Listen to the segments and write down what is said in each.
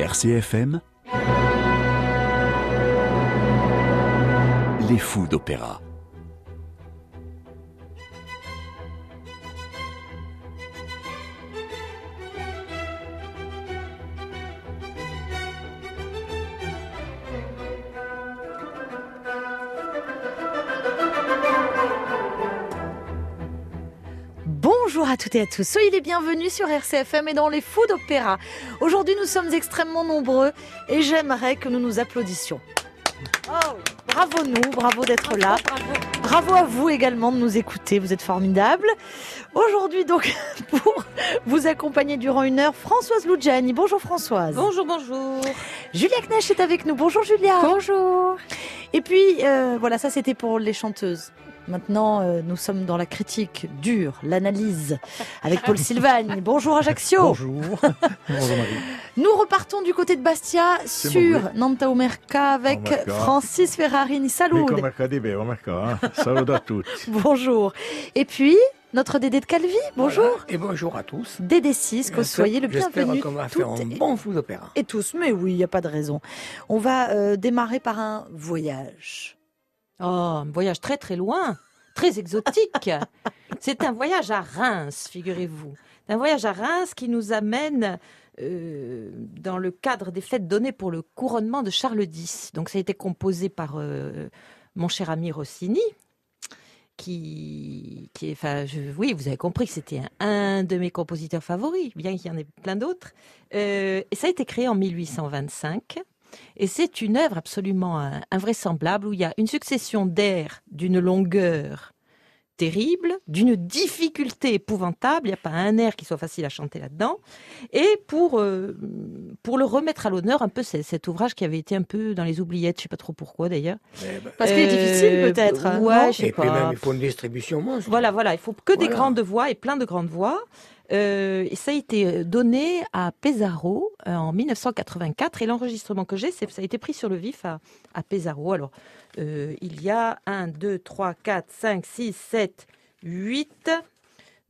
RCFM Les fous d'opéra. Bonjour à toutes et à tous, soyez les bienvenus sur RCFM et dans les fous d'opéra. Aujourd'hui nous sommes extrêmement nombreux et j'aimerais que nous nous applaudissions. Oh, bravo nous, bravo d'être là. Bravo à vous également de nous écouter, vous êtes formidables. Aujourd'hui donc, pour vous accompagner durant une heure, Françoise Loudjani. Bonjour Françoise. Bonjour, bonjour. Julia Knash est avec nous. Bonjour Julia. Bonjour. Et puis, euh, voilà, ça c'était pour les chanteuses. Maintenant, euh, nous sommes dans la critique dure, l'analyse, avec Paul Sylvagne. Bonjour Ajaccio. Bonjour. Bonjour Marie. Nous repartons du côté de Bastia sur Nanta Omerca avec Omerca. Francis Ferrarini. Salut. hein. Saluto a tutti. Bonjour. Et puis, notre Dédé de Calvi. Bonjour. Voilà. Et bonjour à tous. Dédé 6, que soyez le J'espère bienvenu. qu'on va faire un et- bon fou d'opéra. et tous, mais oui, il n'y a pas de raison. On va euh, démarrer par un voyage. Oh, un voyage très très loin, très exotique. C'est un voyage à Reims, figurez-vous. Un voyage à Reims qui nous amène euh, dans le cadre des fêtes données pour le couronnement de Charles X. Donc ça a été composé par euh, mon cher ami Rossini. Qui, qui est, enfin, je, oui, vous avez compris que c'était un, un de mes compositeurs favoris, bien qu'il y en ait plein d'autres. Euh, et ça a été créé en 1825. Et c'est une œuvre absolument euh, invraisemblable où il y a une succession d'airs d'une longueur terrible, d'une difficulté épouvantable. Il n'y a pas un air qui soit facile à chanter là-dedans. Et pour, euh, pour le remettre à l'honneur, un peu c'est- cet ouvrage qui avait été un peu dans les oubliettes, je ne sais pas trop pourquoi d'ailleurs. Eh ben, Parce qu'il est difficile Euh, peut-être. hein, Ouais, je sais et puis pas. même, il faut une distribution monstre. Voilà, voilà, il faut que des grandes voix et plein de grandes voix. Euh, et ça a été donné à Pesaro euh, en 1984 et l'enregistrement que j'ai, ça a été pris sur le vif à, à Pesaro. Alors, euh, il y a 1, 2, 3, 4, 5, 6, 7, 8,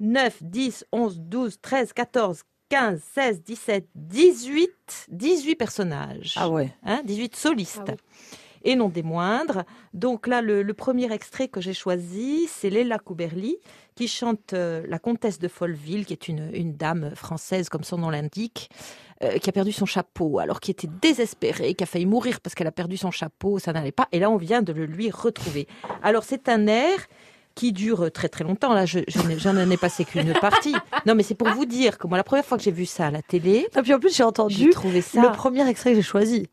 9, 10, 11, 12, 13, 14, 15, 16, 17, 18, 18 personnages Ah ouais. hein, 18 solistes. Ah oui. Et non des moindres. Donc là, le, le premier extrait que j'ai choisi, c'est Léla Couberly, qui chante euh, la comtesse de Folleville, qui est une, une dame française, comme son nom l'indique, euh, qui a perdu son chapeau, alors qui était désespérée, qui a failli mourir parce qu'elle a perdu son chapeau, ça n'allait pas. Et là, on vient de le lui retrouver. Alors, c'est un air qui dure très très longtemps. Là, je, j'en ai passé qu'une partie. Non, mais c'est pour vous dire que moi, la première fois que j'ai vu ça à la télé, Et puis en plus, j'ai j'ai entendu trouvé ça. le premier extrait que j'ai choisi.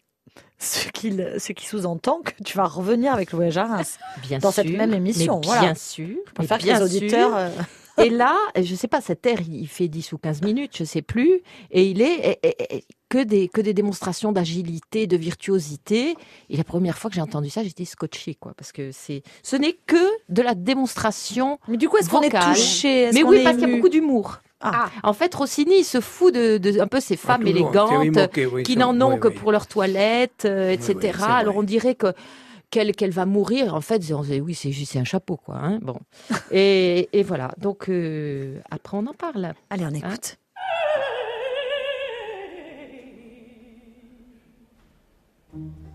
Ce qui, ce qui sous-entend que tu vas revenir avec le voyage à Reims. Bien dans sûr, cette même émission, voilà. Bien sûr. Faire que bien les auditeurs. sûr. euh, Et là, je sais pas, cet air, il fait 10 ou 15 minutes, je sais plus. Et il est et- et- et- que des, que des démonstrations d'agilité, de virtuosité. Et la première fois que j'ai entendu ça, j'étais scotché, quoi. Parce que c'est, ce n'est que de la démonstration. Mais du coup, est-ce qu'on est touché? Mais oui, parce qu'il y a beaucoup d'humour. Ah. En fait, Rossini, il se fout de, de un peu ces femmes Ah, toujours, élégantes oui, qui n'en ont oui, que oui. pour leur toilette, euh, etc. Alors on dirait que qu'elle va mourir. En fait, oui, c'est un chapeau, quoi. hein. Bon, et, et voilà. Donc euh, après, on en parle. Allez, on écoute. Thank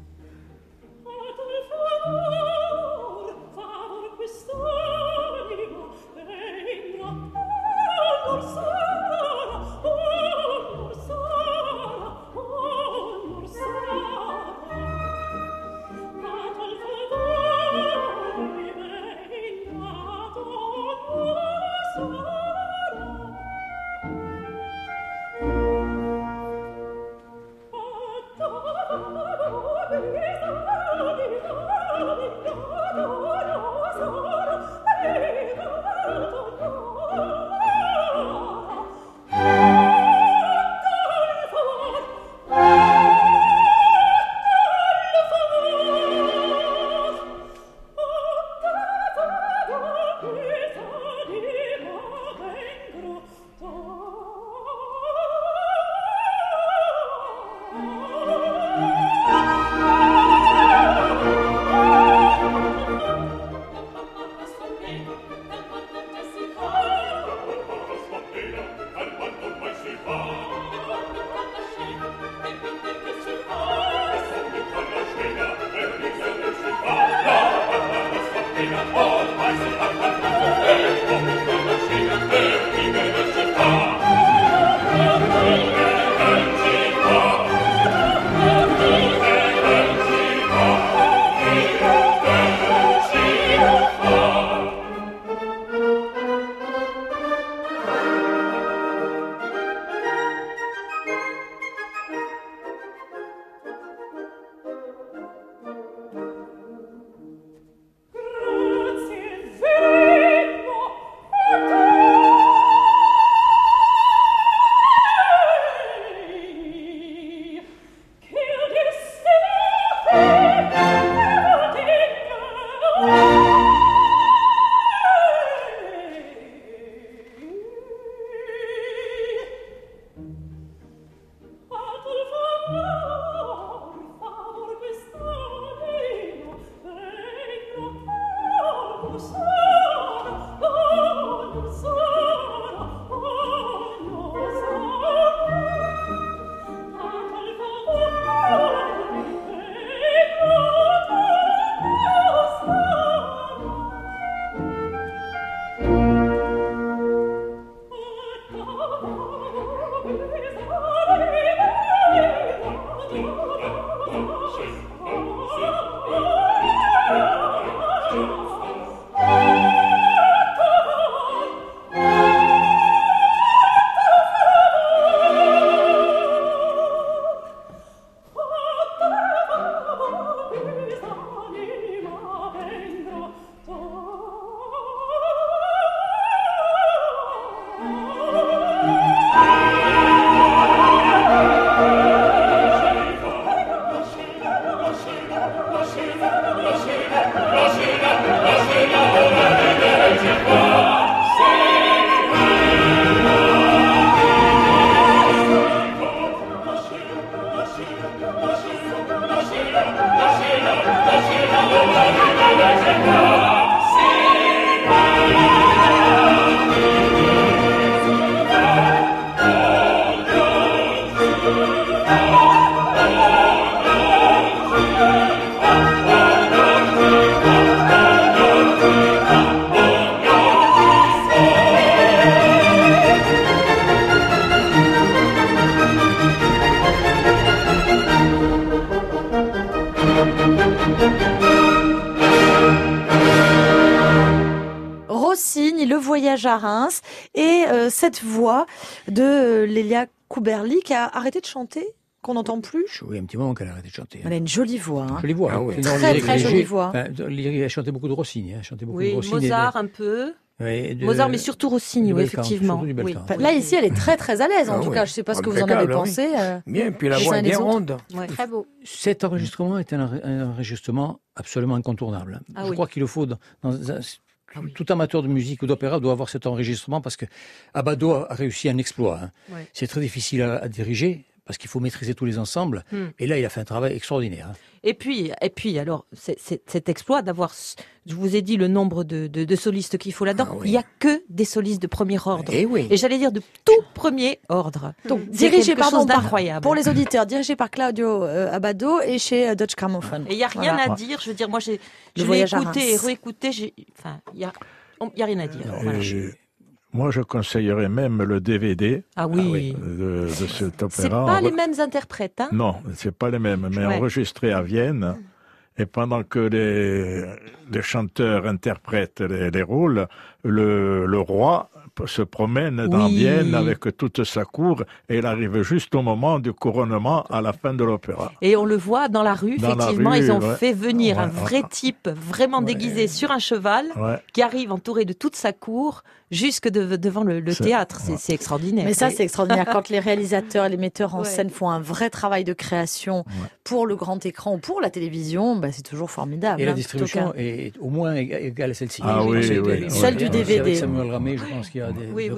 cette voix de euh, Lélia Couberly qui a arrêté de chanter, qu'on n'entend plus? Oui, un petit moment qu'elle a arrêté de chanter. hein. Elle a une jolie voix. hein. Jolie voix. Ah hein. oui. Très, très jolie voix. Enfin, elle chantait beaucoup de Rossini. hein. Chantait beaucoup de Rossini. de- Mozart un peu. de- Mozart, mais surtout Rossini, oui, effectivement. surtout du Oui. Belcanto. Enfin, là, ici, elle est très très à l'aise. En Ah tout cas, je ne sais pas ce que vous en avez oui. pensé. euh. Bien, puis la voix est bien ronde. Ouais. Très beau. Cet enregistrement est un, enregistrement absolument incontournable. Ah Je oui. crois qu'il le faut dans, dans un- Ah oui. tout amateur de musique ou d'opéra doit avoir cet enregistrement parce que Abado a réussi un exploit. hein. Ouais. C'est très difficile à, à diriger parce qu'il faut maîtriser tous les ensembles. Hmm. Et là, il a fait un travail extraordinaire. hein. Et puis, et puis, alors, cet exploit d'avoir, je vous ai dit le nombre de, de- de solistes qu'il faut là-dedans. Ah oui. Il y a que des solistes de premier ordre. Eh oui. Et j'allais dire de tout premier ordre. Donc, C'est dirigé chose par, d'incroyable. pour les auditeurs, dirigé par Claudio euh, Abado et chez euh, Dutch Gramophone. Et il n'y a rien Voilà. à dire. Je veux dire, moi, j'ai, je l'ai écouté et réécouté. j'ai- Enfin, il y a, il y a rien à dire. Voilà. Moi, je conseillerais même le DVD Ah oui. oui. de, de cet C'est opéra. pas En- les mêmes interprètes, hein? Non, c'est pas les mêmes, mais Ouais. enregistré à Vienne. Et pendant que les, les chanteurs interprètent les, les rôles, le, le roi se promène dans Oui. Vienne avec toute sa cour et il arrive juste au moment du couronnement à la fin de l'opéra. Et on le voit dans la rue, Dans la effectivement, rue, ils ont ouais. fait venir un vrai ouais. type vraiment déguisé sur un cheval Ouais. qui arrive entouré de toute sa cour jusque de- devant le, théâtre. C'est extraordinaire. Mais ça, c'est extraordinaire. Quand les réalisateurs et les metteurs en Ouais. scène font un vrai travail de création pour le grand écran ou pour la télévision, bah, c'est toujours formidable. Et la hein, distribution est au moins éga- égale à celle-ci. Ah oui, Celle oui, du- oui. Celle du Avec DVD. Samuel Ramé, je pense qu'il y a des, Oui,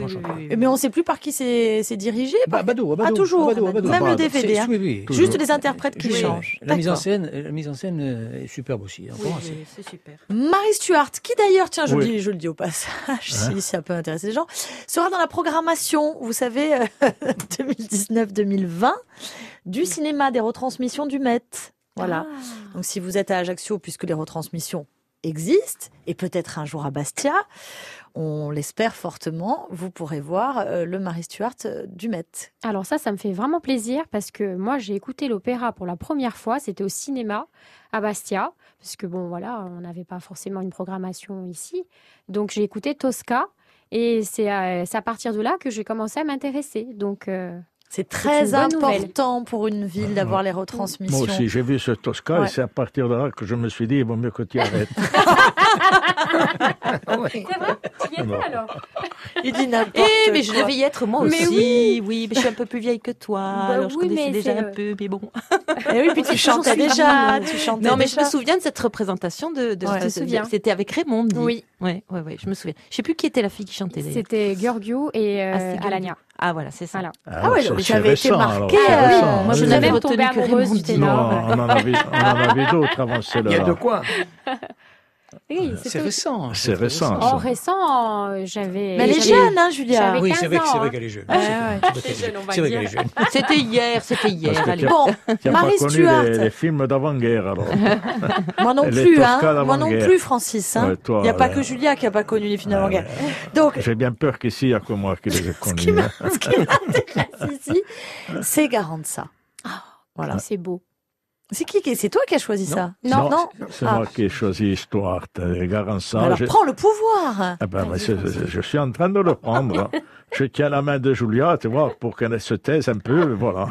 des. Mais on ne sait plus par qui c'est dirigé. Bah, Abado, Abado, Ah, toujours. Abado. Même le. DVD. Hein. oui, oui. Toujours. Juste les interprètes qui Oui, changent. La mise en scène, la mise en scène euh, est superbe aussi. hein. Oui, Vraiment, oui, c'est super. Marie Stuart, qui d'ailleurs, tiens, je, Oui. le dis, je le dis au passage, si ça peut intéresser les gens, sera dans la programmation, vous savez, euh, 2019-2020 du cinéma des retransmissions du Met. Voilà. Donc si vous êtes à Ajaccio, puisque les retransmissions existent, et peut-être un jour à Bastia, on l'espère fortement, vous pourrez voir euh, le Marie Stuart euh, du Met. Alors ça, ça me fait vraiment plaisir parce que moi, j'ai écouté l'opéra pour la première fois. C'était au cinéma à Bastia, parce que bon, voilà, on n'avait pas forcément une programmation ici. Donc j'ai écouté Tosca. Et c'est à, partir de là que j'ai commencé à m'intéresser. Donc, euh, C'est très nouvelle. important pour une ville d'avoir les retransmissions. Moi aussi, j'ai vu ce Tosca Ouais. et c'est à partir de là que je me suis dit, il vaut mieux que tu arrêtes. Ah ouais. c'est vrai Tu y étais alors Il dit n'importe Eh, mais je devais y être moi Mais aussi. oui. mais je suis un peu plus vieille que toi. Bah alors je oui, connaissais mais déjà c'est, un euh, peu, mais bon. Eh oui, puis tu chantais déjà, tu chantais Non, mais je me souviens de cette représentation de. de Ouais. de- Je me souviens. C'était avec Raymond. dit. Oui. Ouais, ouais, ouais, je me souviens. Je sais plus qui était la fille qui chantait. C'était Giorgio et euh, Ah. Alania. Ah voilà, c'est ça. Voilà. Ah ouais, donc c'est j'avais été marquée, euh, récent, moi, je n'avais même tombé amoureuse du ténor. Non, on en avait, on en avait d'autres avant Il y a de quoi. Oui, C'est récent. C'est très récent, En ça. récent, j'avais. Mais elle est jeune, hein, Julia. Oui, c'est vrai, 15 c'est ans, vrai hein. qu'elle est jeune. Ouais, C'est ouais. vrai qu'elle est jeune, C'est. C'était hier, c'était hier. Bon, Marie pas connu Stuart. les, les films d'avant-guerre, alors. moi non plus, hein. Moi non plus, Francis. hein. Ouais, toi, Il n'y a pas ouais. que Julia qui n'a pas connu les films Ah, d'avant-guerre. ouais. Donc, J'ai bien peur qu'ici, il n'y a que moi qui les ai ce qui connus. m'a hein. ce qui m'intéresse ici, c'est Garantza. Voilà. C'est beau. C'est qui C'est toi qui as choisi ça Non. non. C'est Ah. moi qui ai choisi Stuart. Et Garança, Alors je... prends le pouvoir. Ah ben, mais je suis en train de le prendre. je tiens la main de Julia, tu vois, pour qu'elle se taise un peu, voilà.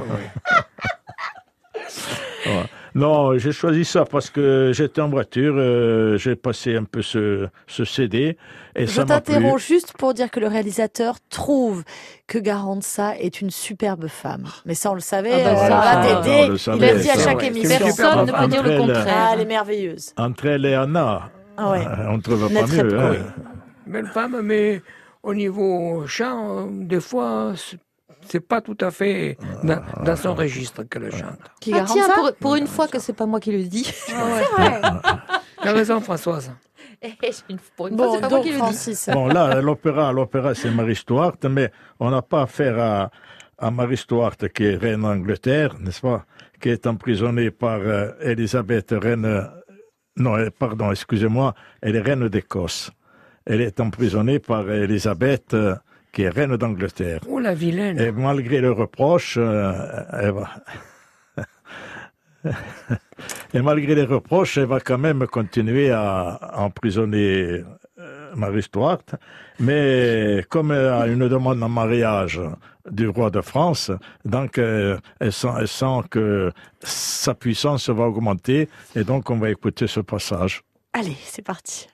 Voilà. Non, j'ai choisi ça parce que j'étais en voiture, euh, j'ai passé un peu ce, ce CD et Je ça m'a plu. t'interromps juste pour dire que le réalisateur trouve que Garantza est une superbe femme. Mais ça, on le savait. Ah bah euh, ça, ça, Dédé, on le il savait, le dit à ça, chaque ouais. émission. Personne ne peut dire le Entre contraire. Ah, elle est merveilleuse. Entre elle et Anna, Ah ouais. euh, on ne trouve pas mieux. belle. hein. Belle femme, mais au niveau chant, euh, des fois, c'est- c'est pas tout à fait dans, dans son registre qu'elle chante. Qui Ah tiens, pour, pour une fois que c'est pas moi qui le dis. C'est vrai. Tu as raison, Françoise. pour une fois, Bon, c'est pas moi qui le dis. Bon, là, l'opéra, l'opéra, c'est Marie Stuart, mais on n'a pas affaire à, à Marie Stuart, qui est reine d'Angleterre, n'est-ce pas, qui est emprisonnée par euh, Elisabeth, reine, non, euh, pardon, excusez-moi, elle est reine d'Écosse. Elle est emprisonnée par Elisabeth, euh, qui est reine d'Angleterre. Oh la vilaine. Et malgré le reproche, euh. Et malgré les reproches, elle va quand même continuer à emprisonner euh, Marie Stuart. Mais comme elle a une demande en mariage du roi de France, donc euh, elle, sent, elle sent que sa puissance va augmenter. Et donc on va écouter ce passage. Allez, c'est parti.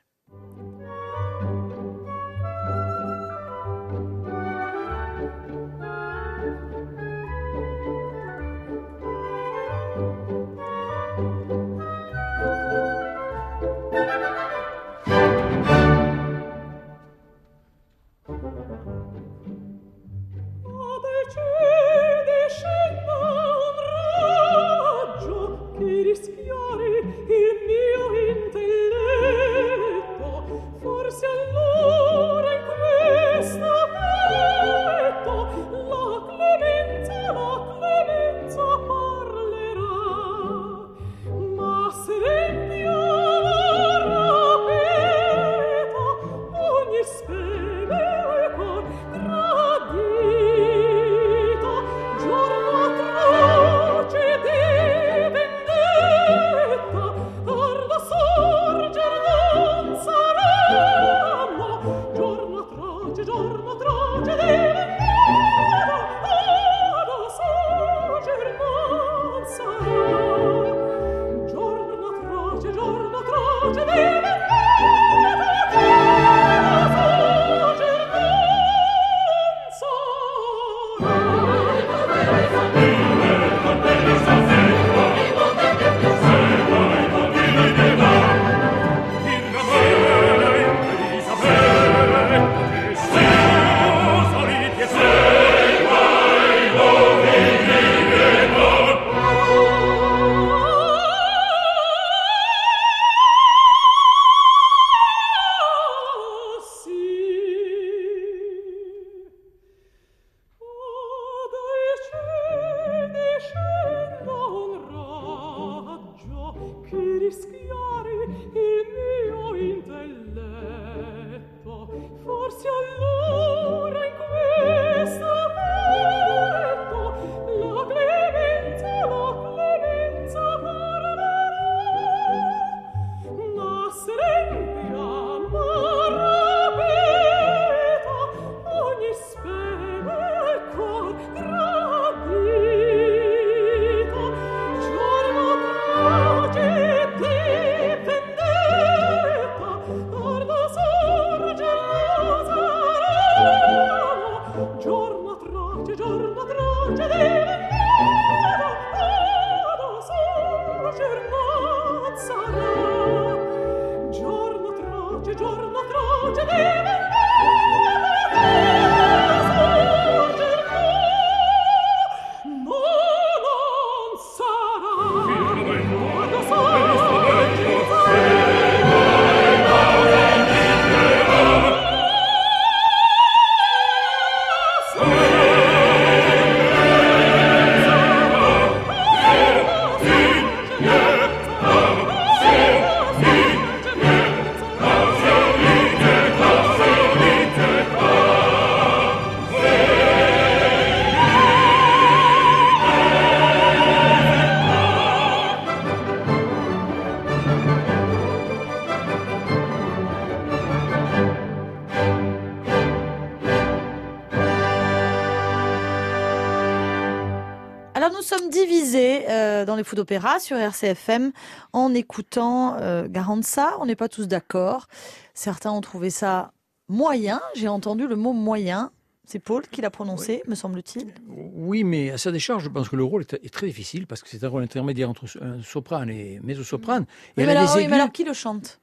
Euh, d'opéra sur RCFM en écoutant euh, Garanza. On n'est pas tous d'accord. Certains ont trouvé ça moyen. J'ai entendu le mot moyen. C'est Paul qui l'a prononcé, me semble-t-il. Oui, mais à sa décharge, je pense que le rôle est, très difficile parce que c'est un rôle intermédiaire entre un soprane et mezzo-soprane. Et Oui, elle mais, a alors, des oui, mais aigus- alors qui le chante?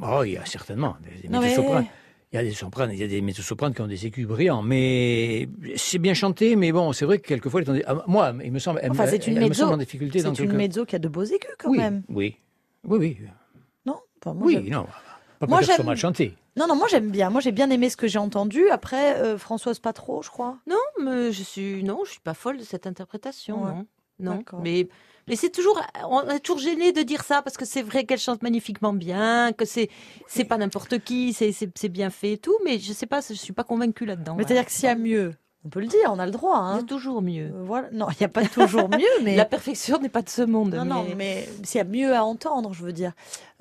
Oh, il y a certainement des, des mais- mezzo-sopranes. Il y a des sopranes, il y a des mezzo-sopranes qui ont des aigus brillants, mais c'est bien chanté, mais bon, c'est vrai que quelquefois, ah, moi, il me semble, elle, Enfin, c'est une elle me mezzo. semble en difficulté dans C'est une quelques... mezzo qui a de beaux aigus quand oui, même. oui, oui, oui, Non Enfin, moi, oui, j'aime- non, pas Moi, peut-être que ce soit j'aime- mal chanté. Non, non, moi j'aime bien. Moi j'ai bien aimé ce que j'ai entendu. Après, euh, Françoise pas trop, je crois. Non, mais je suis non, je suis pas folle de cette interprétation. Ouais. Non, non. D'accord. Mais mais c'est toujours, on est toujours gêné de dire ça parce que c'est vrai qu'elle chante magnifiquement bien, que c'est c'est pas n'importe qui, c'est c'est c'est bien fait et tout. Mais je sais pas, je suis pas convaincue là-dedans. Mais voilà. c'est-à-dire que s'il y a mieux, on peut le dire, on a le droit. Il y Hein. a toujours mieux. Euh, Voilà. Non, il n'y a pas toujours mieux, mais. La perfection n'est pas de ce monde. Non, non, mais- mais s'il y a mieux à entendre, je veux dire.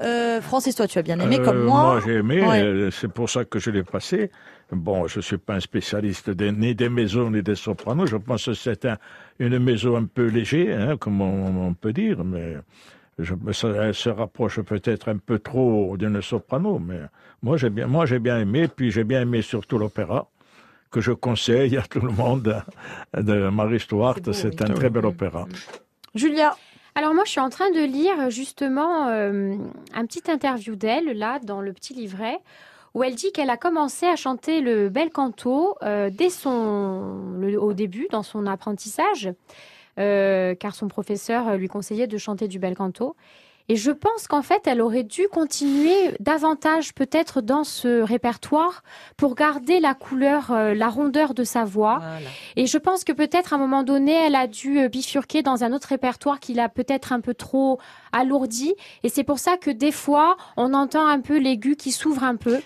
Euh, Francis, toi, tu as bien aimé Euh, comme moi. j'ai aimé, Ouais. c'est pour ça que je l'ai passé. Bon, je suis pas un spécialiste des, ni des maisons ni des sopranos. Je pense que c'est un, une maison un peu léger, hein, comme on, on peut dire, mais je, ça, elle se rapproche peut-être un peu trop d'une soprano. Mais moi, j'ai bien, moi, j'ai bien aimé. Puis j'ai bien aimé surtout l'opéra que je conseille à tout le monde de Marie Stuart. C'est oui. un très bel opéra. Julia, Alors moi, je suis en train de lire justement euh, un petit interview d'elle, là, dans le petit livret, où elle dit qu'elle a commencé à chanter le bel canto euh, dès son, le- au début, dans son apprentissage, euh, car son professeur lui conseillait de chanter du bel canto. Et je pense qu'en fait, elle aurait dû continuer davantage peut-être dans ce répertoire pour garder la couleur, euh, la rondeur de sa voix. Voilà. Et je pense que peut-être à un moment donné, elle a dû euh, bifurquer dans un autre répertoire qui l'a peut-être un peu trop alourdi. Et c'est pour ça que des fois, on entend un peu l'aigu qui s'ouvre un peu.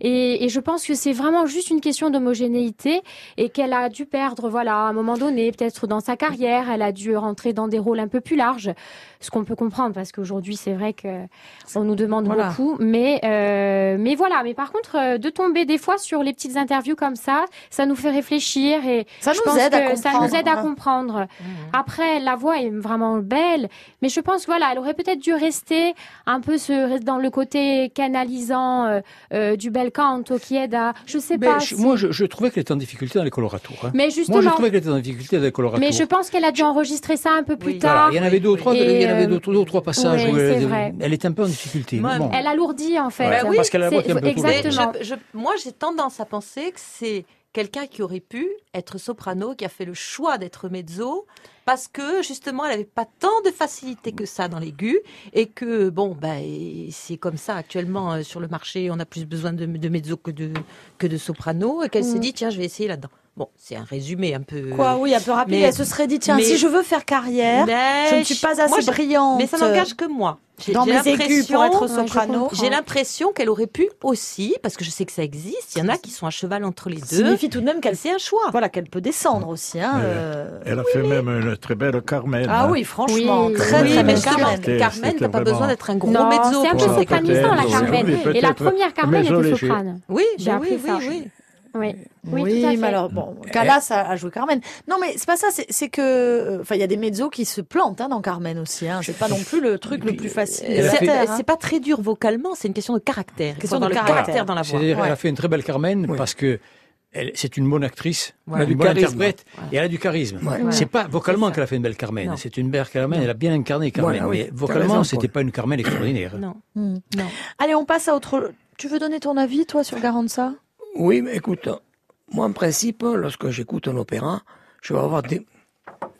Et, et je pense que c'est vraiment juste une question d'homogénéité et qu'elle a dû perdre, voilà, à un moment donné, peut-être dans sa carrière, elle a dû rentrer dans des rôles un peu plus larges, ce qu'on peut comprendre parce qu'aujourd'hui c'est vrai que on nous demande Voilà. beaucoup, mais euh, mais voilà. Mais par contre, euh, de tomber des fois sur les petites interviews comme ça, ça nous fait réfléchir et ça je nous pense aide à que comprendre. ça nous aide à comprendre. Après, la voix est vraiment belle, mais je pense voilà, elle aurait peut-être dû rester un peu dans le côté canalisant euh, euh, du bel canto qui aide à, je sais Mais pas. je- si- Moi, je, je trouvais qu'elle était en difficulté dans les coloratours. hein. mais Moi, je justement, trouvais qu'elle était en difficulté dans les coloratours. mais je pense qu'elle a dû enregistrer ça un peu plus Oui. Voilà, tard. il y en avait deux ou trois, il y en avait deux, deux ou trois passages oui, où elle, vrai. elle était un peu en difficulté. Moi, Bon. Elle alourdit en fait. Ouais, Bah oui, parce qu'elle a la voix C'est- qui est un peu exactement. je- je- moi, j'ai tendance à penser que c'est quelqu'un qui aurait pu être soprano, qui a fait le choix d'être mezzo, parce que justement, elle n'avait pas tant de facilité que ça dans l'aigu, et que bon, et c'est comme ça actuellement euh, sur le marché, on a plus besoin de, de mezzo que de que de soprano, et qu'elle s'est Mm. dit tiens, je vais essayer là-dedans. Bon, c'est un résumé un peu. Quoi, oui, un peu rapide. mais- elle se serait dit, tiens, mais- si je veux faire carrière, Mais je ne suis pas assez moi, brillante. Mais ça n'engage que moi. J'ai- dans mes aigus pour l'impression- être soprano. J'ai l'impression qu'elle aurait pu aussi, parce que je sais que ça existe, il y en a qui sont à cheval entre les Ça deux. signifie tout de même qu'elle C'est un choix. voilà, qu'elle peut descendre aussi. Hein, euh. Elle a fait même une très belle Carmen. Ah oui, franchement, Oui. très Oui, très mais belle Carmen. Carmen, t'as pas vraiment- besoin d'être un gros Non, mezzo. c'est un peu ça. sopranisant la Carmen. oui, Et la première Carmen était soprane. Oui, J'ai appris oui, ça. oui, oui. Oui, oui, Oui, tout à fait. mais alors, bon, Calas a, a joué Carmen. Non, mais c'est pas ça, c'est c'est que. euh, Enfin, il y a des mezzos qui se plantent hein, dans Carmen aussi. Hein. C'est pas non plus le truc le plus facile. C'est faire, hein. c'est pas très dur vocalement, c'est une question de caractère. Faut Question de le caractère. caractère dans la voix. C'est-à-dire, Ouais. elle a fait une très belle Carmen Oui. parce que elle- c'est une bonne actrice, une Du bonne charisme. interprète, et elle a du charisme. Ouais. Ouais. C'est pas vocalement qu'elle a fait une belle Carmen. Non. C'est une belle Carmen. Elle a bien incarné Carmen, Voilà, mais vocalement, raison, c'était pas une Carmen extraordinaire. Non, Hmm. non. Allez, on passe à autre. Tu veux donner ton avis, toi, sur Garanza? Oui, mais écoute, moi en principe, lorsque j'écoute un opéra, je vais avoir des,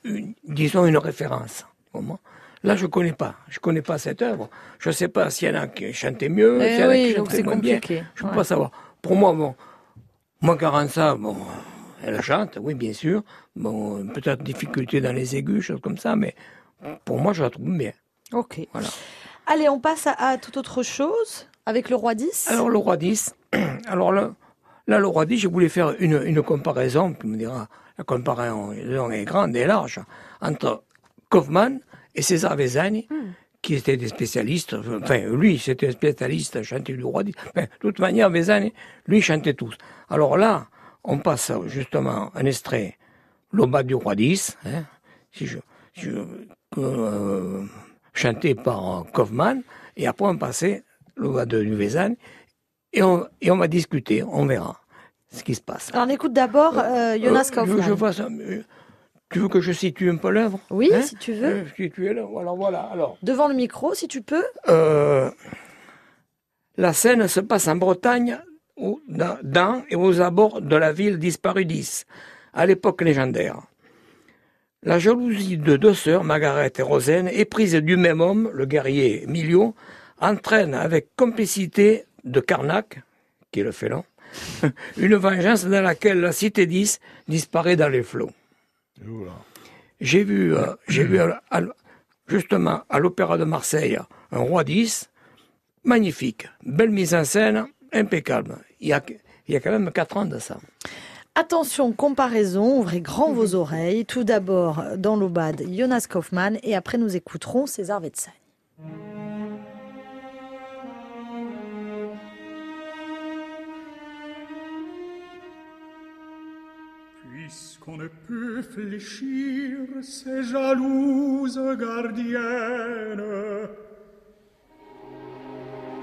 une- disons une référence. Comment? Là, je connais pas. Je connais pas cette œuvre. Je sais pas s'il y en a qui chantaient mieux, Eh s'il y en a qui chantaient moins bien. Je peux Ouais. pas savoir. Pour moi, bon, moi, Carenza, bon, elle chante, oui, bien sûr. Bon, peut-être difficulté dans les aigus, choses comme ça, mais pour moi, je la trouve bien. Ok. Voilà. Allez, on passe à, à toute autre chose avec le roi 10. Alors, le roi 10, alors là, là, le roi 10, je voulais faire une, une comparaison, tu me diras, la comparaison est grande et large, entre Kaufmann et César Vezani, qui étaient des spécialistes, enfin, lui, c'était un spécialiste, chantait du roi 10. Enfin, de toute manière, Vezani, lui, chantait tous. Alors là, on passe justement un extrait, l'Oba du roi 10, hein, si je, si je- que, euh, chanté par Kaufmann, et après on passait l'Oba de du Vezani, et on, et on va discuter, on verra ce qui se passe. Alors, on écoute d'abord euh, Jonas Euh, Kaufmann. je, je mais tu veux que je situe un peu l'œuvre Oui, Hein si tu veux. Euh, situer l'œuvre, voilà, voilà. Alors, Devant le micro, si tu peux. euh, la scène se passe en Bretagne, dans, et aux abords de la ville disparue d'Is, à l'époque légendaire. La jalousie de deux sœurs, Margaret et Rosaine, éprise du même homme, le guerrier Milio, entraîne avec complicité de Carnac, qui est le félon, une vengeance dans laquelle la cité 10 disparaît dans les flots. J'ai vu, euh, j'ai vu à- à- justement à l'Opéra de Marseille un roi 10, magnifique, belle mise en scène, impeccable. Il y a, il y a quand même quatre ans de ça. Attention, comparaison, ouvrez grand vos oreilles. Tout d'abord, dans l'Aubade, Jonas Kaufmann, et après nous écouterons César Vetsagne. Puisqu'on ne peut fléchir ces jalouses gardiennes.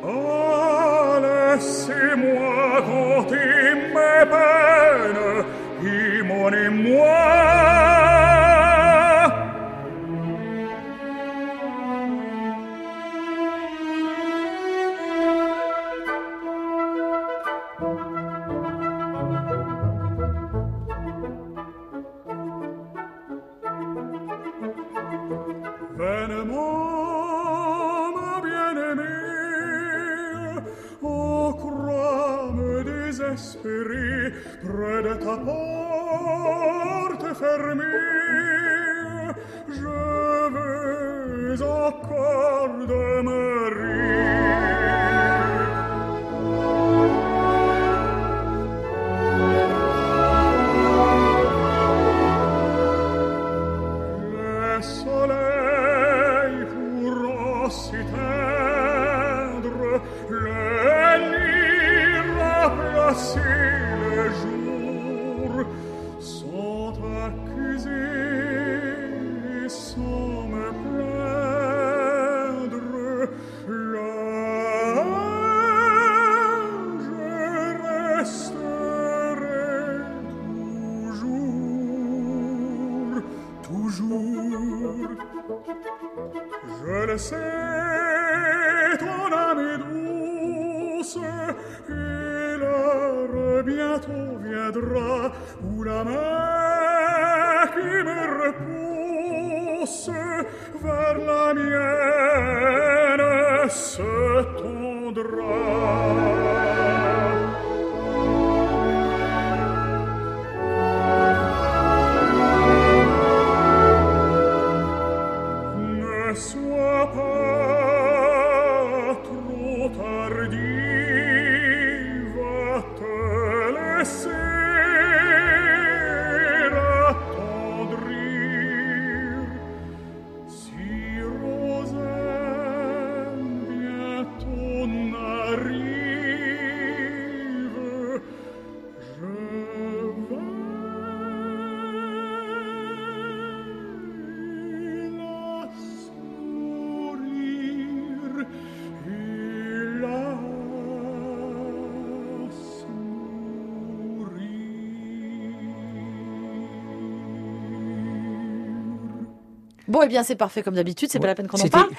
Ah, laissez-moi compter mes peines et mon émoi. Désespérer près de ta porte fermée. Je veux encore demeurer. Le Je Bon, eh bien, c'est parfait comme d'habitude, c'est pas la peine qu'on en parle.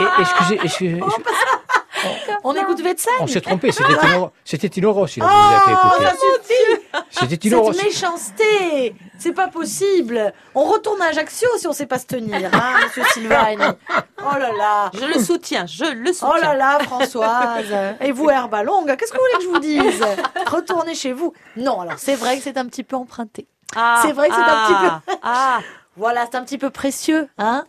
Et- excusez, excusez, On écoute Vetsagne. on s'est trompé, c'était Tino, c'était Tino Rossi, Oh, écouter. ça suffit C'était Tino Cette méchanceté C'est pas possible On retourne à Ajaccio si on sait pas se tenir, hein, monsieur Sylvain. Oh là là Je le soutiens, je le soutiens. Oh là là, Françoise Et vous, Herba Longue, qu'est-ce que vous voulez que je vous dise? Retournez chez vous. Non, alors c'est vrai que c'est un petit peu emprunté. Ah, C'est vrai que c'est un petit ah, Ah, Voilà, c'est un petit peu précieux, hein?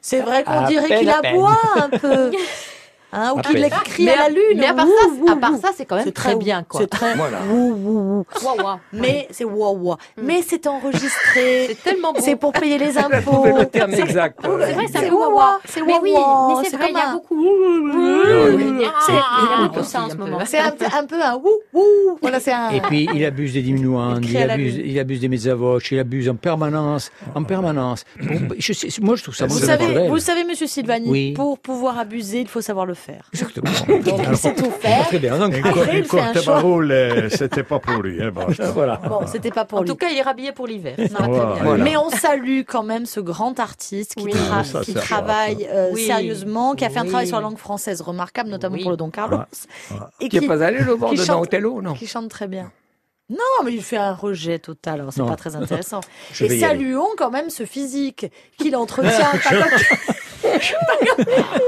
C'est vrai qu'on À dirait qu'il aboie un peu. Hein, ou qu'il crie mais à la lune. Mais à part ça, ouh, à part ça, c'est quand même C'est très très- bien, quoi. C'est très... Mais c'est wa wa. Mais c'est enregistré. C'est tellement beau. C'est pour payer les impôts. trouvé le terme exact. C'est vrai c'est un C'est wawa. wa. C'est Mais c'est vrai, il y a un- beaucoup. C'est- Il y a écoute beaucoup ça en ce un peu. moment. C'est un, peu un wouh wouh. Voilà, c'est un. Et puis il abuse des diminuantes, Il abuse, lune. il abuse des mezzavoces, il abuse en permanence, en permanence. Moi je trouve ça Vous savez, vous savez, Monsieur Sylvani, pour pouvoir abuser, il faut savoir le faire. Exactement. Donc, il sait tout faire. Très bien. Donc, Après, il fait un choix. c'était pas pour lui. Hein, bon, voilà. Bon, c'était pas pour En lui. tout cas, il est rhabillé pour l'hiver. Voilà. Voilà. Mais on salue quand même ce grand artiste qui, Oui. tra- Ça, qui c'est travaille euh, Oui. sérieusement, qui a fait un travail sur la langue française remarquable, notamment Oui. pour le Don Carlos, et Qui est pas allé le voir de chante- non qui chante très bien. Non, mais il fait un rejet total, alors c'est pas très intéressant. Je Et saluons quand même ce physique qu'il entretient.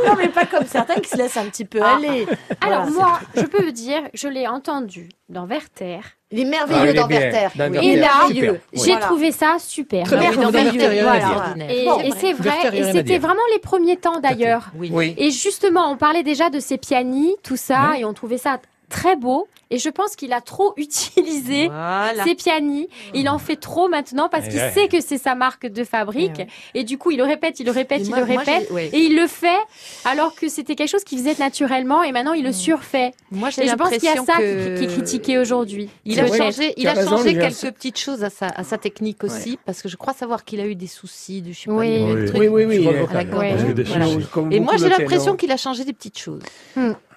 Non, mais pas comme certains qui se laissent un petit peu aller. Alors Voilà, moi, je peux vous dire, je l'ai entendu dans Werther. Il est Ah, merveilleux il est dans. Werther. Oui, Et là. J'ai Voilà. trouvé ça super. Très bien, dans Werther, Voilà. Et, Bon, et c'est vrai, Werther, et c'était vraiment les premiers temps d'ailleurs. Oui. Oui. Et justement, on parlait déjà de ces pianis, tout ça, et on trouvait ça très beau. Et je pense qu'il a trop utilisé Voilà. ces pianis. Il en fait trop maintenant parce Eh qu'il ouais. sait que c'est sa marque de fabrique. Eh ouais. Et du coup, il le répète, il le répète, Et il moi- le répète. Et il le fait alors que c'était quelque chose qu'il faisait naturellement et maintenant il le surfait. Moi, Et je pense qu'il y a ça que... qui, qui est critiqué aujourd'hui. Il a changé, il Tu as a raison, changé Julien. quelques petites choses à sa, à sa technique aussi, parce que je crois savoir qu'il a eu des soucis de, je Oui. des Oui. trucs Oui, oui, oui. Euh, Et moi, j'ai l'impression qu'il a changé des petites choses.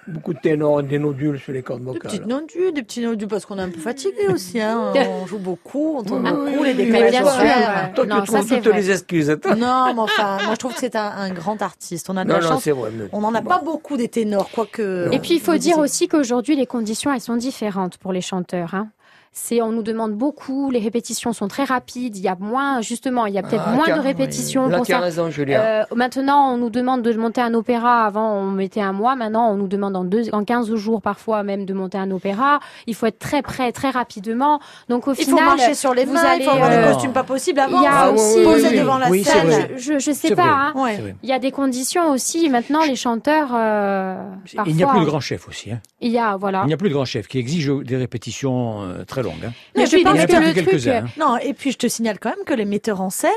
Beaucoup de ténors, des nodules sur les cordes Des vocales. petites nodus, des petits nodus, parce qu'on est un peu fatigué aussi. Hein. On joue beaucoup, on tourne Oui, beaucoup, oui, les décalages bien sûr, ouais. Toi, Non, tu trouves toutes vrai. les excuses. toi. Non, mais enfin, moi je trouve que c'est un, un grand artiste. On a de Non, la non, chance. c'est vrai. mais- On n'en a bon. pas beaucoup des ténors, quoique. Et puis il faut dire aussi qu'aujourd'hui les conditions elles sont différentes pour les chanteurs. Hein. C'est, on nous demande beaucoup, les répétitions sont très rapides, il y a moins, justement, il y a peut-être Ah, moins de répétitions Là, pour tu as ça. raison, Julien. Euh, maintenant, on nous demande de monter un opéra. Avant, on mettait un mois. Maintenant, on nous demande en, deux, en 15 jours, parfois même, de monter un opéra. Il faut être très prêt, très rapidement. Donc, au Il final, faut marcher sur les vous mains, il faut allez, avoir euh, des costumes pas possibles avant. il y a Ah, oui, aussi, oui, poser oui, devant la oui, scène. vrai. je, je sais pas. hein. Ouais. Il y a des conditions aussi. Maintenant, les chanteurs, euh, Il n'y a plus de grand chef aussi. hein. Il y a, voilà. Il n'y a plus de grand chef qui exige des répétitions euh, très longues. hein. Mais Et je pense que le truc, hein. Non, et puis je te signale quand même que les metteurs en scène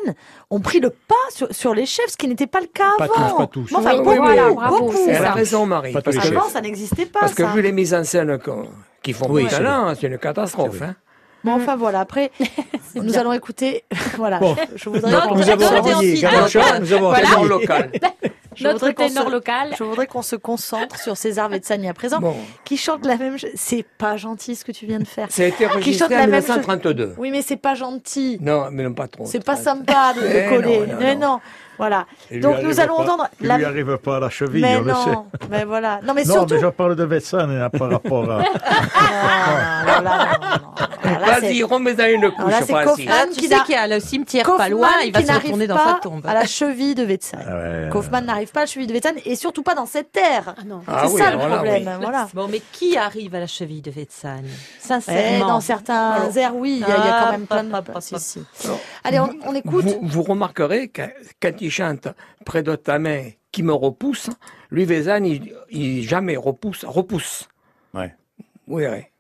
ont pris le pas sur, sur les chefs, ce qui n'était pas le cas Pas avant. tous, pas tous. Mais enfin, Oui, beaucoup, beaucoup, bravo, beaucoup. Elle a raison, Marie. Pas Parce. Avant, ça n'existait pas. parce que ça. vu les mises en scène qui font Oui, c'est une catastrophe. Bon, enfin voilà, après, nous allons écouter. voilà, Bon. je voudrais Non, Nous avons envoyé nous avons local. je Notre ténor se- local. Je voudrais qu'on se concentre sur César Vetsani à présent, Bon, qui chante la même chose. C'est pas gentil ce que tu viens de faire. ça a été chante enregistré la en même chose. 1932. Oui, mais c'est pas gentil. Non, mais non, pas trop. C'est pas sympa de, Eh coller. non, non, mais non. non. Voilà. Donc arrive nous allons pas- entendre Il la. lui arrive pas à la cheville, Mais on le sait. non. Mais voilà. Non, mais Non, surtout. mais je parle de Vetsan hein, par rapport à... Ah, non, non, non. Vas-y, remets-en une couche, là, c'est tu qui y a le cimetière pas loin, il va qui se n'arrive retourner dans sa tombe. à la cheville de Vetsan. Ah ouais. N'arrive pas à la cheville de Vetsan et surtout pas dans cette terre. Ah non. Ah c'est oui, ça le problème. oui. Voilà. Bon, mais qui arrive à la cheville de Vetsan Eh, Sincèrement. dans certains Alors- airs, oui, il y, a- il y a quand Ah, même plein de. pa, pa, pa, Si, pa. si. Alors, Allez, on, on écoute. Vous, vous remarquerez que quand il chante près de ta main qui me repousse, lui, Vezan, il, il jamais repousse, repousse. Ouais. Vous verrez.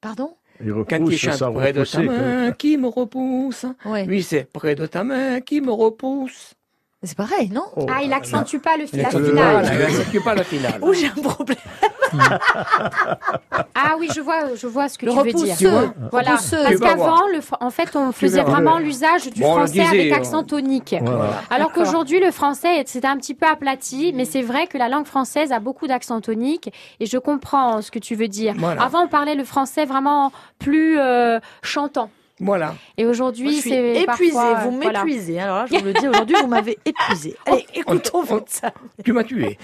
Pardon? Il Quand il chante près de ta main qui me repousse, Ouais. lui, c'est près de ta main qui me repousse. C'est pareil, non Oh, Ah, il accentue pas le, Il la accentue finale. Il n'exécute pas la finale. Ou j'ai un problème. Ah oui, je vois, je vois ce que Le tu veux dire. repousseux. Voilà, Repousseux. parce qu'avant, en fait, on faisait vraiment l'usage du Bon, français disait, avec accent tonique. Voilà. Alors D'accord. qu'aujourd'hui, le français, c'était un petit peu aplati, mais c'est vrai que la langue française a beaucoup d'accent tonique et je comprends ce que tu veux dire. Voilà. Avant, on parlait le français vraiment plus euh, chantant. Voilà. Et aujourd'hui, c'est épuisée, parfois, vous euh, voilà. m'épuisez. Alors là, je vous le dis, aujourd'hui, vous m'avez épuisée. Allez, écoutons on- Vetsan. Tu m'as tué.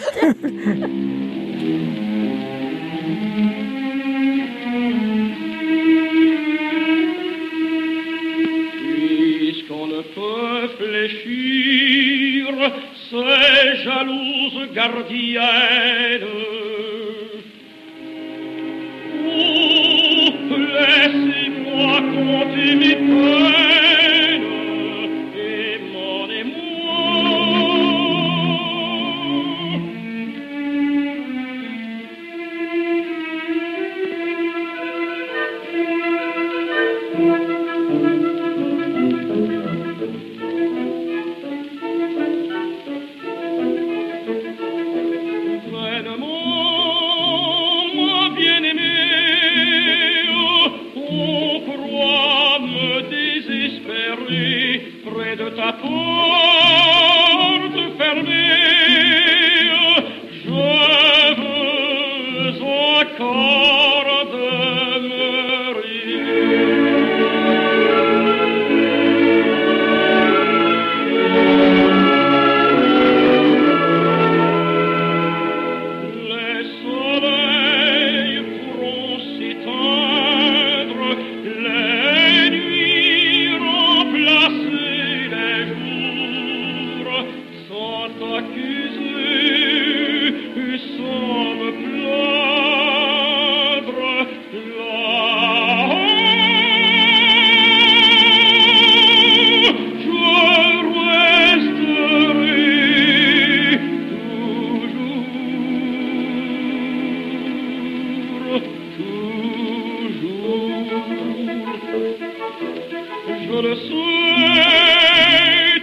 Puisqu'on ne peut fléchir ces jalouses gardiennes. Je le souhaite,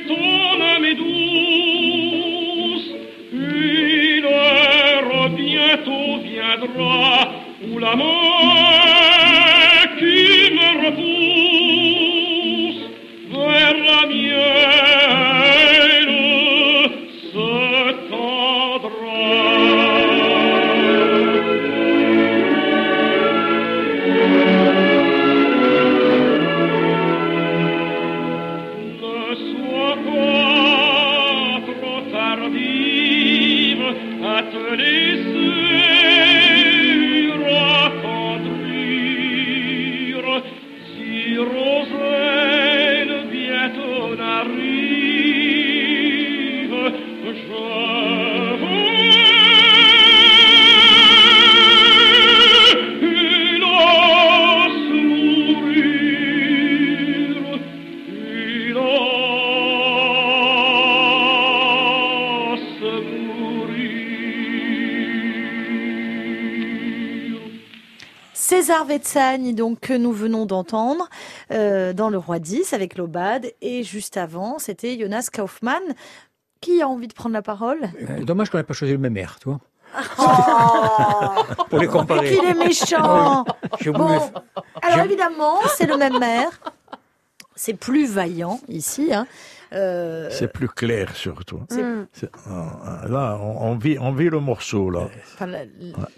ton amie douce, une heure bientôt viendra où la mort... Donc, que nous venons d'entendre euh, dans Le Roi 10 avec l'Obad. Et juste avant, c'était Jonas Kaufmann. Qui a envie de prendre la parole? Euh, Dommage qu'on n'ait pas choisi le même air, tu vois. Oh Pour les comparer. Qu'il est méchant Je Bon, alors évidemment, c'est le même air. C'est plus vaillant ici. Hein. Euh, C'est plus clair surtout. Mm. C'est- euh, Là, on, on vit, on vit le morceau là. enfin,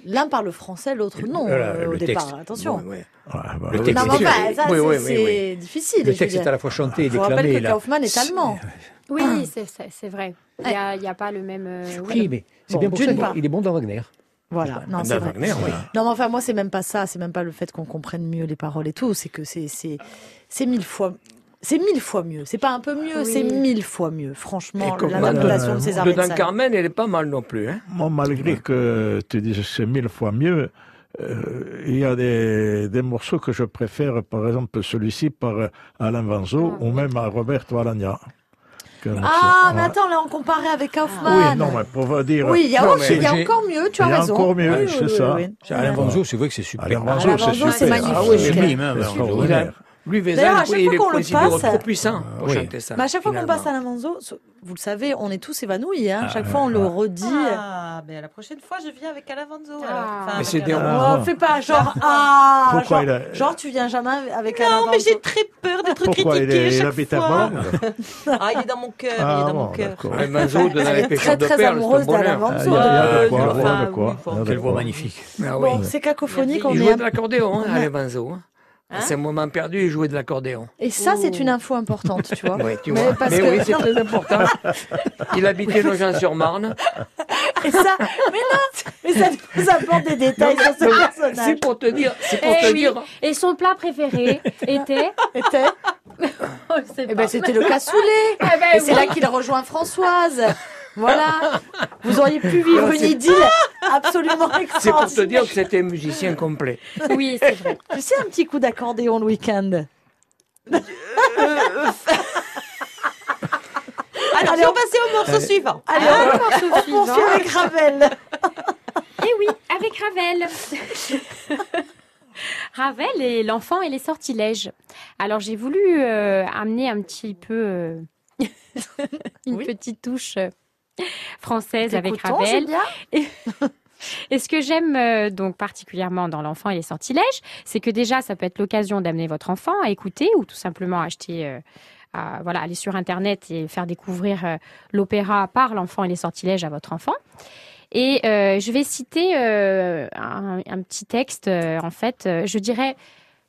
L'un parle français, l'autre non, Voilà, euh, au le départ. texte. Attention. Ouais, ouais. Ouais, bah Le oui. texte Non, enfin, Oui, oui, c'est oui, difficile. Le je texte est à la fois chanté et Je vous rappelle déclamé. que là. Kaufmann est allemand. Oui, c'est- c'est vrai. Il n'y a, il y a pas le même. euh, oui. Oui, mais c'est Bon, bien pour ça qu'il est bon dans Wagner. Voilà, non, c'est vrai. Wagner, oui. Non, mais enfin, moi, c'est même pas ça. C'est même pas le fait qu'on comprenne mieux les paroles et tout. C'est que c'est mille fois. C'est mille fois mieux. C'est pas un peu mieux, Oui. c'est mille fois mieux. Franchement, l'interprétation de César Dedans Vetsani. Carmen, elle est pas mal non plus. Hein. Moi, malgré que tu dises que c'est mille fois mieux, euh, il y a des, des morceaux que je préfère, par exemple celui-ci par Alain Vanzo Ah, ou même à Roberto Alagna. Ah, mais attends, là, on comparait avec Oui, Kaufmann. non, mais pour dire. Oui, il y a, Non, aussi- mais il y a j'ai- encore mieux, tu as il y a raison. encore mieux, Oui, c'est oui, ça. oui, oui. Alain Vanzo, c'est vrai que c'est super. Alain Vanzo, c'est super. magnifique. Ah oui, C'est sublime, hein, mais. Lui, D'ailleurs, à Vézal, chaque oui, fois il est qu'on le passe- trop puissant pour oui. chanter ça. Mais à chaque fois qu'on passe à Alain Vanzo, vous le savez, on est tous évanouis. Hein. Ah, chaque fois, on le redit. Ah, ben la prochaine fois, je viens avec Alain Vanzo. Ah. Enfin, Mais c'est des-. Ah, Oh, fais pas genre ah Pourquoi genre, il a- genre, tu viens jamais avec Alain Non, mais j'ai très peur d'être Pourquoi il, critiqué est, il chaque habite à fois. Ah, il est dans mon cœur, il est Ah, dans mon cœur. Vanzo, de pêcheurs perles, amoureuse. Ah, Quelle voix magnifique. Ah. Bon, c'est cacophonique, on Il un- de l'accordéon, hein, Alain Vanzo. Hein. À Hein ce moment perdu, il jouait de l'accordéon. Et ça, c'est une info importante, tu vois. Oui, tu Mais vois. parce Mais que- oui, c'est non. très important. Il habitait Nogent-sur-Marne. Et ça, mais non, mais ça nous apporte des détails sur ce C'est personnage. pour te dire, c'est pour Eh te oui. dire. Et son plat préféré était. Était Oh, Eh pas. ben, c'était le cassoulet. Eh ben, Et c'est là qu'il rejoint Françoise. Voilà. Vous auriez pu vivre une idylle absolument C'est extraordinaire. pour te dire que c'était un musicien complet. Oui, c'est vrai. Tu sais, un petit coup d'accordéon le week-end. Alors, Allez, on va passer au morceau suivant. Allez, Ah, on, morceau on poursuit suivant. avec Ravel. Eh oui, avec Ravel. Ravel et l'enfant et les sortilèges. Alors j'ai voulu euh, amener un petit peu euh, une Oui. petite touche euh, française avec Ravel. Et ce que j'aime euh, donc particulièrement dans l'enfant et les sortilèges, c'est que déjà ça peut être l'occasion d'amener votre enfant à écouter ou tout simplement acheter, euh, à, voilà, aller sur internet et faire découvrir euh, l'opéra par l'enfant et les sortilèges à votre enfant. Et euh, je vais citer euh, un, un petit texte. en fait, je dirais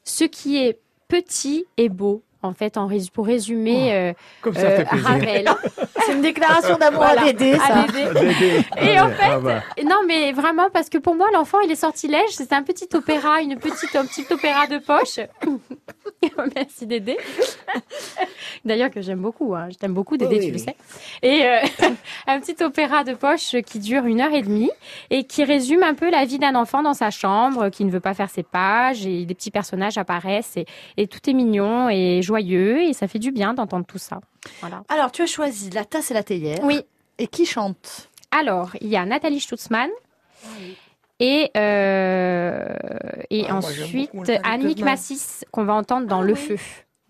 ce qui est petit et beau. En fait, en rés- pour résumer, euh, Comme ça euh, fait. Ravel. C'est une déclaration d'amour Voilà. à Dédé, ça. À Dédé. Dédé. Et en Allez, ah bah. Non, mais vraiment, parce que pour moi, l'enfant et les sortilèges, c'est un petit opéra, une petite, un petit opéra de poche. Merci Dédé. D'ailleurs que j'aime beaucoup, hein. je t'aime beaucoup Dédé, Oui, tu oui, le sais. Et euh, un petit opéra de poche qui dure une heure et demie et qui résume un peu la vie d'un enfant dans sa chambre, qui ne veut pas faire ses pages et des petits personnages apparaissent et, et tout est mignon et joyeux et ça fait du bien d'entendre tout ça. Voilà. Alors, tu as choisi la tasse et la théière. Oui. Et qui chante? Alors, il y a Nathalie Stutzmann. Et, euh, et Ah, ensuite, Annick. Massis, qu'on va entendre dans Ah Le oui. Feu.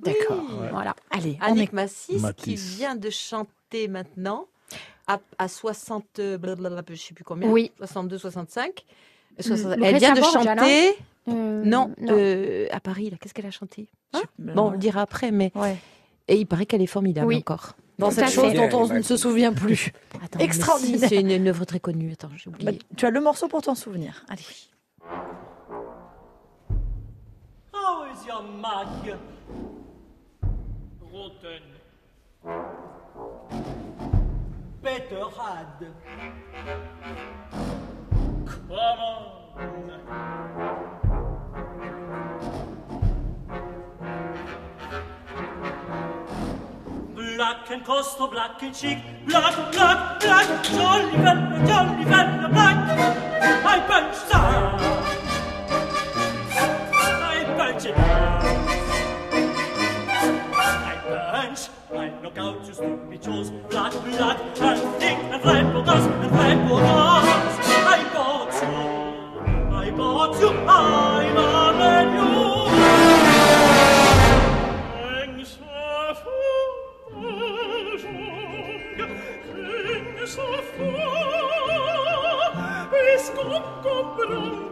D'accord. Oui. Voilà. Allez, Annick est... Massis, qui vient de chanter maintenant à, à 60, euh, blablabla, je sais plus combien, Oui. 62, 65. Mm, 60 Lucrezia Elle vient de chanter, Euh, non, euh, à Paris, là, qu'est-ce qu'elle a chanté Bon, on le dira après, mais Ouais. et il paraît qu'elle est formidable Oui. encore. Dans Tout cette chose fait. dont on ne se souvient plus. Attends, Extraordinaire. si, C'est une, une œuvre très connue. Attends, j'ai Bah, oublié. tu as le morceau pour t'en souvenir. Allez. How is your mug? Rotten? Better had. Come on. And coastal, black and chic, black, black, black, jolly fella, jolly fella, black. I punch that. I punch it. I punch. I knock out your stupid jaws. Black, black, and thick, and flat for us, and flat for us. I got you. I got you. I'm a Ravel,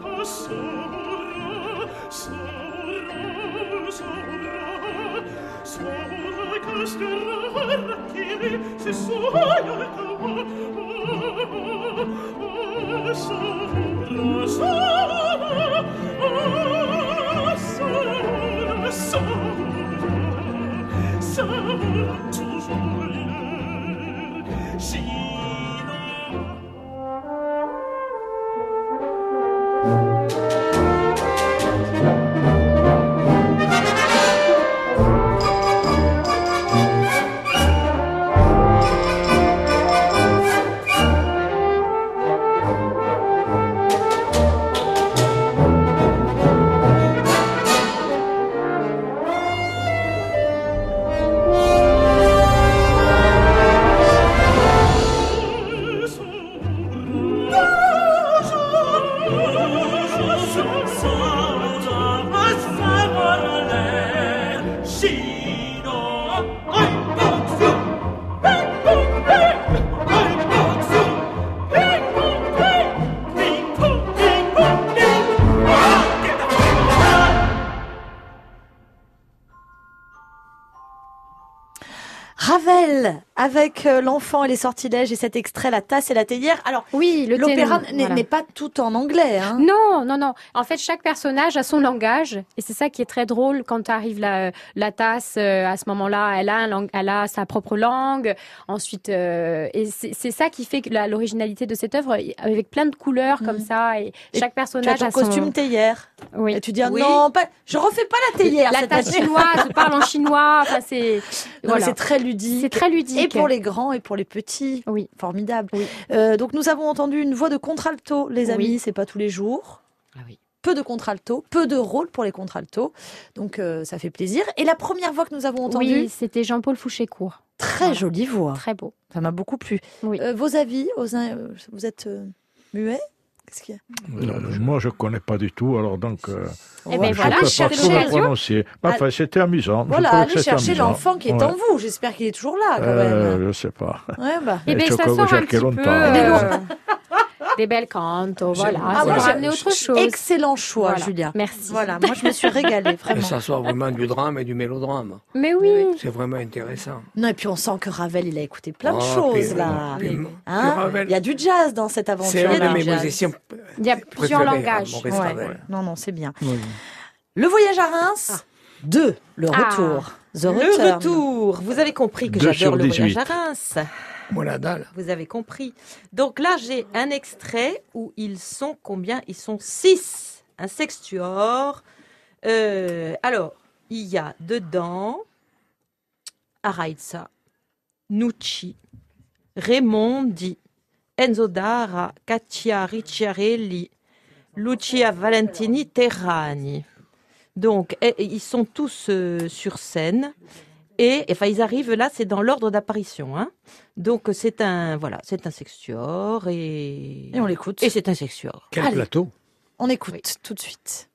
avec l'enfant et les sortilèges et cet extrait, la tasse et la théière. Alors, Oui, le l'opéra n'est voilà. pas tout en anglais. Hein. Non, non, non. En fait, chaque personnage a son langage. Et c'est ça qui est très drôle quand arrive la, la tasse. euh, à ce moment-là, elle a, un lang- elle a sa propre langue. Ensuite, euh, et c'est c'est ça qui fait que la- l'originalité de cette œuvre, avec plein de couleurs comme ça. Et. Et chaque Tu as personnage ton a son... costume théière. Oui. Et tu dis, ah Oui. non, pas, je refais pas la théière La tasse chinoise, je parle en chinois. Enfin, c'est voilà. C'est très ludique. C'est très ludique. Et pour les grands et pour les petits. Oui. Formidable. Oui. Euh, donc nous avons entendu une voix de contralto, les Oui. amis, c'est pas tous les jours. Ah oui. Peu de contralto, peu de rôle pour les contraltos. Donc euh, ça fait plaisir. Et la première voix que nous avons entendue, Oui, c'était Jean-Paul Fouché-Court. très voilà. jolie voix. Très beau. Ça m'a beaucoup plu. Oui. Euh, vos avis, aux vous êtes muet Qu'est-ce qu'il y a Euh, moi, je connais pas du tout, alors donc. euh, Eh ben je voilà, peux pas trop prononcer. Enfin, c'était amusant. Voilà, allez chercher l'enfant qui est Ouais. en vous. J'espère qu'il est toujours là quand Euh, même. je sais pas. Ouais, bah. Eh bien, Et ça sort un petit peu longtemps. Des belles cantos, voilà. Ah, moi, j'ai- autre chose. Excellent choix, Voilà. Julia. Merci. Voilà, moi je me suis régalée, vraiment. ça sort vraiment du drame et du mélodrame. Mais oui. C'est vraiment intéressant. Non, et puis on sent que Ravel, il a écouté plein de Ah, choses puis, là. puis- puis Hein Ravel, il y a du jazz dans cette aventure. C'est un de mes musiciens Il y a plusieurs langages. hein, Ouais. Ravel. Non, non, c'est bien. Oui. Le voyage à Reims, 2, le Ah. retour. The Le Return. retour. Vous avez compris que Deux j'adore le voyage 18. à Reims. Vous avez compris. Donc là, j'ai un extrait où ils sont combien? Ils sont six. Un sextuor. Euh, alors, il y a dedans Araitza, Nucci, Raimondi, Enzo Dara, Katia Ricciarelli, Lucia Valentini, Terrani. Donc, et- et ils sont tous euh, sur scène. Et enfin, ils arrivent là, c'est dans l'ordre d'apparition. Hein. Donc, c'est un voilà, c'est un sextuor et Et on l'écoute. et c'est un sextuor. Quel Allez. plateau On écoute tout de suite.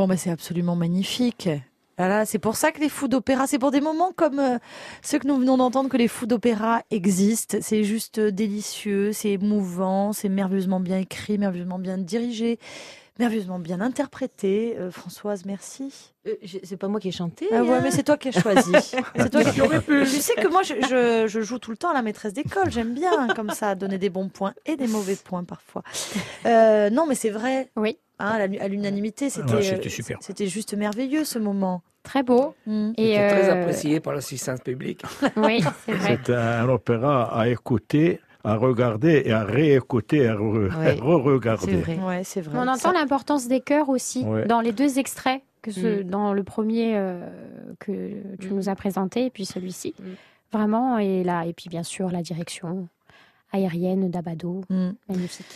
Bon, mais c'est absolument magnifique. Voilà, c'est pour ça que les fous d'opéra, c'est pour des moments comme euh, ceux que nous venons d'entendre que les fous d'opéra existent. C'est juste délicieux, c'est émouvant, c'est merveilleusement bien écrit, merveilleusement bien dirigé, merveilleusement bien interprété. Euh, Françoise, merci. Euh, c'est pas moi qui ai chanté. Ah ouais, hein. mais c'est toi qui as choisi. c'est toi qui Tu sais que moi, je, je- je joue tout le temps à la maîtresse d'école. J'aime bien comme ça donner des bons points et des mauvais points parfois. Euh, non, mais c'est vrai. Oui. Hein, à l'unanimité, c'était Ouais, c'était euh, super. C'était juste merveilleux ce moment. Très beau. Mm. Et C'était très euh, apprécié par l'assistance publique. Oui, c'est vrai. C'est un opéra à écouter, à regarder et à réécouter, à re-regarder. C'est vrai. Ouais, c'est vrai. On entend l'importance des chœurs aussi Ouais. dans les deux extraits, que ce, Mm. dans le premier euh, que tu Mm. nous as présenté et puis celui-ci. Mm. Vraiment, et là, et puis bien sûr la direction aérienne d'Abado, magnifique.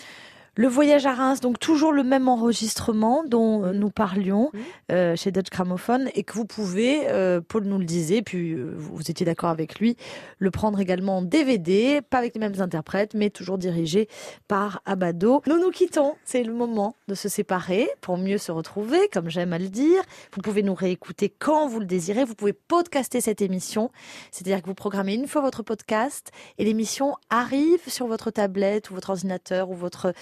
Le voyage à Reims, donc toujours le même enregistrement dont euh, nous parlions euh, chez Dutch Gramophone et que vous pouvez, euh, Paul nous le disait, puis euh, vous étiez d'accord avec lui, le prendre également en DVD, pas avec les mêmes interprètes, mais toujours dirigé par Abado. Nous nous quittons, c'est le moment de se séparer pour mieux se retrouver, comme j'aime à le dire. Vous pouvez nous réécouter quand vous le désirez, vous pouvez podcaster cette émission, c'est-à-dire que vous programmez une fois votre podcast et l'émission arrive sur votre tablette ou votre ordinateur ou votre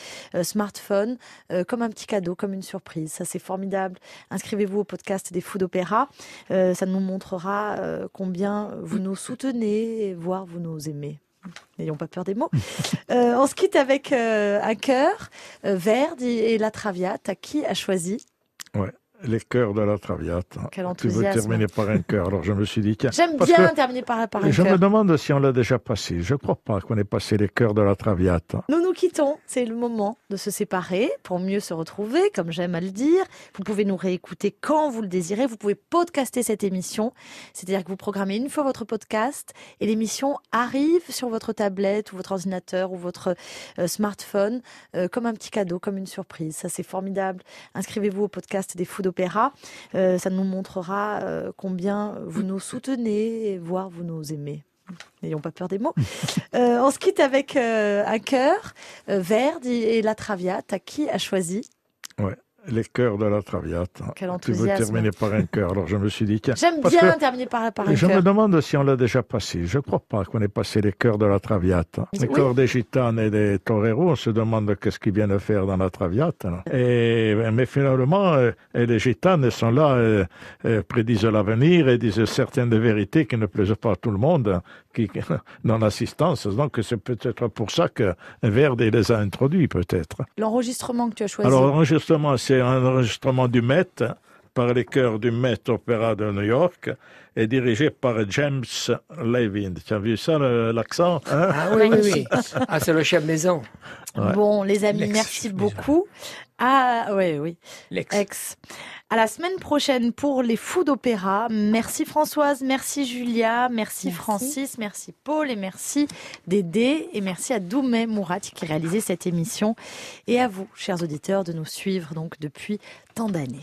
smartphone euh, comme un petit cadeau, comme une surprise. Ça, c'est formidable. Inscrivez-vous au podcast des Fous d'Opéra. Euh, ça nous montrera euh, combien vous nous soutenez, voire vous nous aimez. N'ayons pas peur des mots. Euh, on se quitte avec euh, un cœur, euh, Verdi et la Traviate. Qui a choisi? Les chœurs de la Traviate. Quel Tu veux enthousiasme. terminer par un chœur, alors je me suis dit, tiens. J'aime bien terminer par, par un Je me demande si on l'a déjà passé. Je crois pas qu'on ait passé les chœurs de la Traviate. Nous nous quittons. C'est le moment de se séparer pour mieux se retrouver, comme j'aime à le dire. Vous pouvez nous réécouter quand vous le désirez. Vous pouvez podcaster cette émission. C'est-à-dire que vous programmez une fois votre podcast et l'émission arrive sur votre tablette ou votre ordinateur ou votre euh, smartphone euh, comme un petit cadeau, comme une surprise. Ça, c'est formidable. Inscrivez-vous au podcast des Fous d'Opéra. Euh, ça nous montrera euh, combien vous nous soutenez, voire vous nous aimez. N'ayons pas peur des mots. Euh, on se quitte avec euh, un cœur, Verdi et la Traviate. Qui a choisi? Les chœurs de la Traviate. Quel Tu veux enthousiasme. terminer par un chœur, alors je me suis dit, tiens. J'aime bien terminer par, par un Je me cœur. demande si on l'a déjà passé. Je crois pas qu'on ait passé les chœurs de la Traviate. Les Oui. chœurs des gitanes et des toreros, on se demande qu'est-ce qu'ils viennent faire dans la Traviate. Et, mais finalement, euh, et les gitanes sont là, euh, euh, prédisent l'avenir et disent certaines vérités qui ne plaisent pas à tout le monde, qui, dans l'assistance. Donc c'est peut-être pour ça que Verdi les a introduits, peut-être. L'enregistrement que tu as choisi. Alors, l'enregistrement, c'est un enregistrement du Met par les chœurs du Met Opera de New York et dirigé par James Levin. Tu as vu ça, l'accent hein? Ah oui, oui, oui. Ah, c'est le chef maison. Ouais. Bon, les amis, merci beaucoup. Ah, oui, oui. L'ex. Ex. À la semaine prochaine pour les fous d'opéra. Merci Françoise, merci Julia, merci, Merci. Francis, merci Paul et merci Dédé et merci à Doumé Mourat qui réalisait cette émission et à vous, chers auditeurs, de nous suivre donc depuis tant d'années.